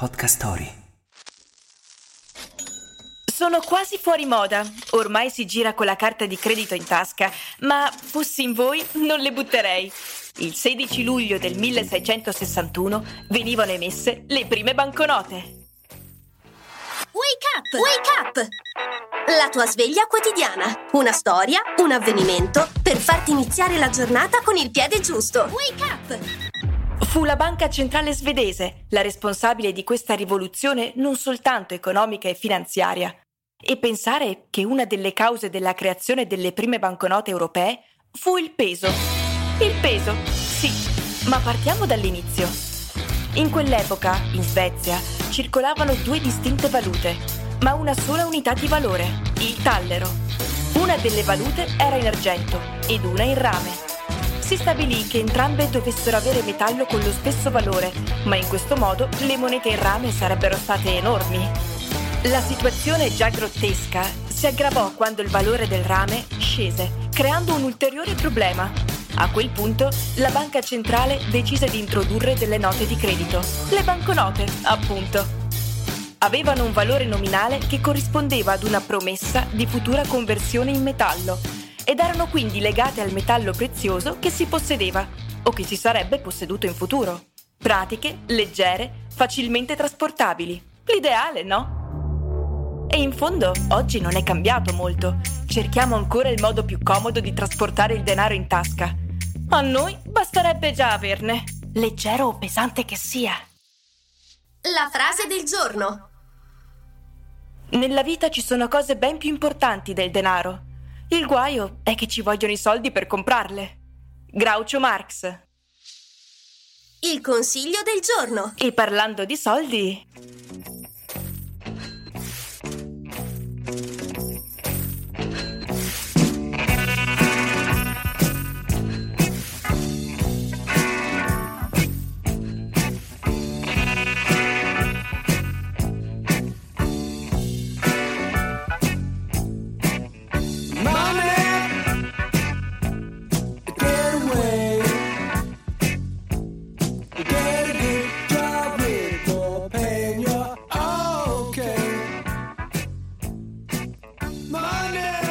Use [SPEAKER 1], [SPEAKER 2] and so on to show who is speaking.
[SPEAKER 1] Podcast Story.
[SPEAKER 2] Sono quasi fuori moda. Ormai si gira con la carta di credito in tasca, ma fossi in voi non le butterei. Il 16 luglio del 1661 venivano emesse le prime banconote.
[SPEAKER 3] Wake up! Wake up! La tua sveglia quotidiana. Una storia, un avvenimento per farti iniziare la giornata con il piede giusto. Wake up!
[SPEAKER 2] Fu la banca centrale svedese la responsabile di questa rivoluzione non soltanto economica e finanziaria. E pensare che una delle cause della creazione delle prime banconote europee fu il peso. Il peso, sì, ma partiamo dall'inizio. In quell'epoca, in Svezia, circolavano due distinte valute, ma una sola unità di valore, il tallero. Una delle valute era in argento ed una in rame. Si stabilì che entrambe dovessero avere metallo con lo stesso valore, ma in questo modo le monete in rame sarebbero state enormi. La situazione già grottesca si aggravò quando il valore del rame scese, creando un ulteriore problema. A quel punto la banca centrale decise di introdurre delle note di credito, le banconote, appunto. Avevano un valore nominale che corrispondeva ad una promessa di futura conversione in metallo ed erano quindi legate al metallo prezioso che si possedeva o che si sarebbe posseduto in futuro. Pratiche, leggere, facilmente trasportabili. L'ideale, no? E in fondo oggi non è cambiato molto. Cerchiamo ancora il modo più comodo di trasportare il denaro in tasca. A noi basterebbe già averne, leggero o pesante che sia.
[SPEAKER 3] La frase del giorno.
[SPEAKER 2] Nella vita ci sono cose ben più importanti del denaro. Il guaio è che ci vogliono i soldi per comprarle. Groucho Marx.
[SPEAKER 3] Il consiglio del giorno.
[SPEAKER 2] E parlando di soldi,
[SPEAKER 4] London.